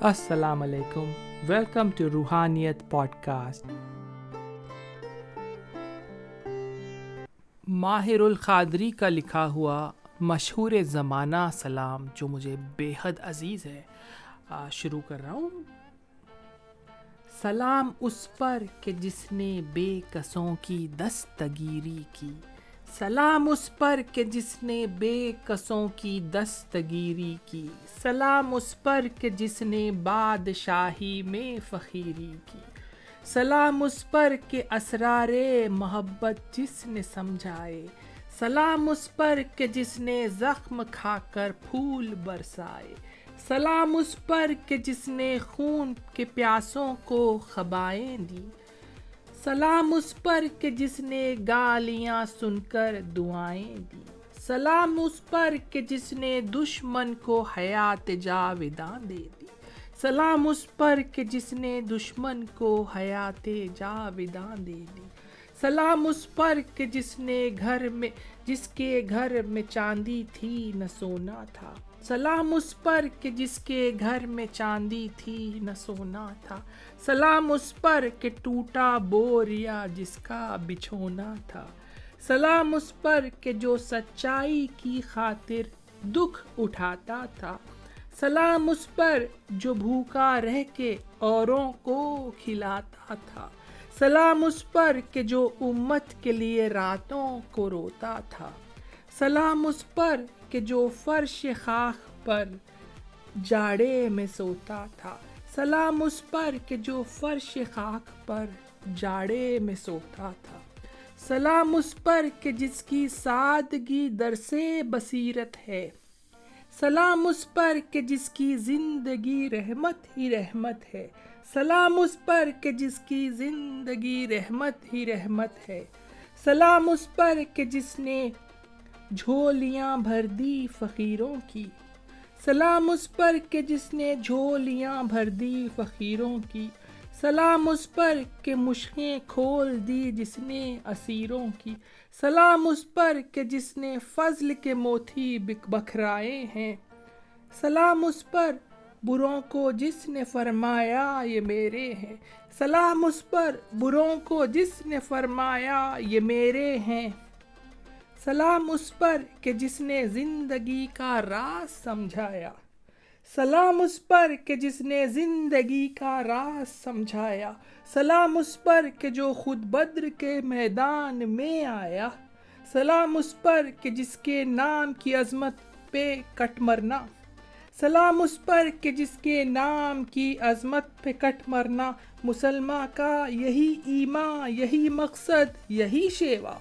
السلام علیکم۔ Welcome to Rohaniyat podcast Mahir Alqadri کا لکھا ہوا مشہور زمانہ سلام جو مجھے بے حد عزیز ہے شروع کر رہا ہوں۔ سلام اس پر کہ جس نے بے کسوں کی دستگیری کی۔ سلام اس پر کہ جس نے بے کسوں کی دستگیری کی۔ سلام اس پر کہ جس نے بادشاہی میں فخیری کی۔ سلام اس پر کہ اسرار محبت جس نے سمجھائے۔ سلام اس پر کہ جس نے زخم کھا کر پھول برسائے۔ سلام اس پر کہ جس نے خون کے پیاسوں کو خبائیں دی سلام اس پر کہ جس نے گالیاں سن کر دعائیں دی سلام اس پر کہ جس نے دشمن کو حیات جاویداں دے دی۔ سلام اس پر کہ جس نے دشمن کو حیات جاویداں دے دی۔ سلام اس پر کہ جس نے گھر میں، جس کے گھر میں چاندی تھی نہ سونا تھا۔ سلام اس پر کہ جس کے گھر میں چاندی تھی نہ سونا تھا۔ سلام اس پر کہ ٹوٹا بوریا جس کا بچھونا تھا۔ سلام اس پر کہ جو سچائی کی خاطر دکھ اٹھاتا تھا۔ سلام اس پر جو بھوکا رہ کے اوروں کو کھلاتا تھا۔ سلام اس پر کہ جو امت کے لیے راتوں کو روتا تھا۔ سلام اس پر کہ جو فرش خاک پر جاڑے میں سوتا تھا، سلام اس پر کہ جو فرش خاک پر جاڑے میں سوتا تھا۔ سلام اس پر کہ جس کی سادگی در سے بصیرت ہے۔ سلام اس پر کہ جس کی زندگی رحمت ہی رحمت ہے۔ سلام اس پر کہ جس کی زندگی رحمت ہی رحمت ہے۔ سلام اس پر کہ جس نے جھولیاں بھر دی فقیروں کی۔ سلام اس پر کہ جس نے جھولیاں بھر دی فقیروں کی۔ سلام اس پر کہ مشقیں کھول دی جس نے اسیروں کی۔ سلام اس پر کہ جس نے فضل کے موتی بکھرائے ہیں۔ سلام اس پر بروں کو جس نے فرمایا یہ میرے ہیں۔ سلام اس پر بروں کو جس نے فرمایا یہ میرے ہیں۔ سلام اس پر کہ جس نے زندگی کا راز سمجھایا۔ سلام اس پر کہ جس نے زندگی کا راز سمجھایا۔ سلام اس پر کہ جو خود بدر کے میدان میں آیا۔ سلام اس پر کہ جس کے نام کی عظمت پہ کٹ مرنا۔ سلام اس پر کہ جس کے نام کی عظمت پہ کٹ مرنا۔ مسلمہ کا یہی ایمان، یہی مقصد، یہی شیوا۔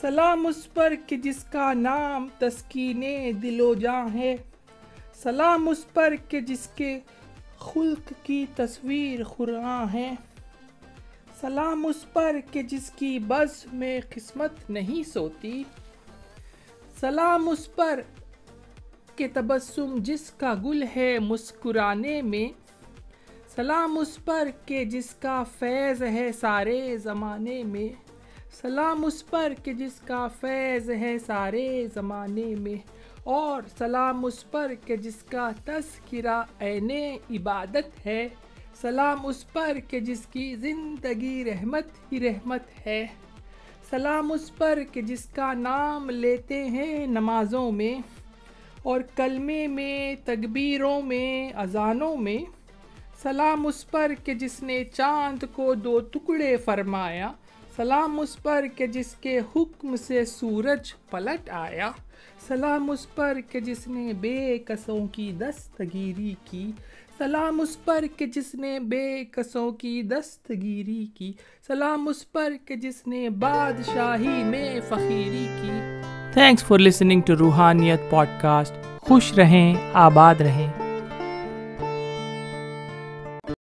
سلام اس پر کہ جس کا نام تسکین دل و جاں ہے۔ سلام اس پر کہ جس کے خلق کی تصویر خراں ہے۔ سلام اس پر کہ جس کی بز میں قسمت نہیں سوتی۔ سلام اس پر کہ تبسم جس کا گل ہے مسکرانے میں۔ سلام اس پر کہ جس کا فیض ہے سارے زمانے میں۔ سلام اس پر کہ جس کا فیض ہے سارے زمانے میں۔ اور سلام اس پر کہ جس کا تذکرہ عین عبادت ہے۔ سلام اس پر کہ جس کی زندگی رحمت ہی رحمت ہے۔ سلام اس پر کہ جس کا نام لیتے ہیں نمازوں میں۔ اور کلمے میں، تکبیروں میں، اذانوں میں۔ سلام اس پر کہ جس نے چاند کو دو ٹکڑے فرمایا۔ سلام اس پر کہ جس کے حکم سے سورج پلٹ آیا، سلام اس پر کہ جس نے بے کسوں کی دستگیری کی، سلام اس پر کہ جس نے بے کسوں کی دستگیری کی، سلام اس پر کہ جس نے بادشاہی میں فخیری کی۔ Thanks for listening to Rohaniyat podcast خوش رہیں، آباد رہیں۔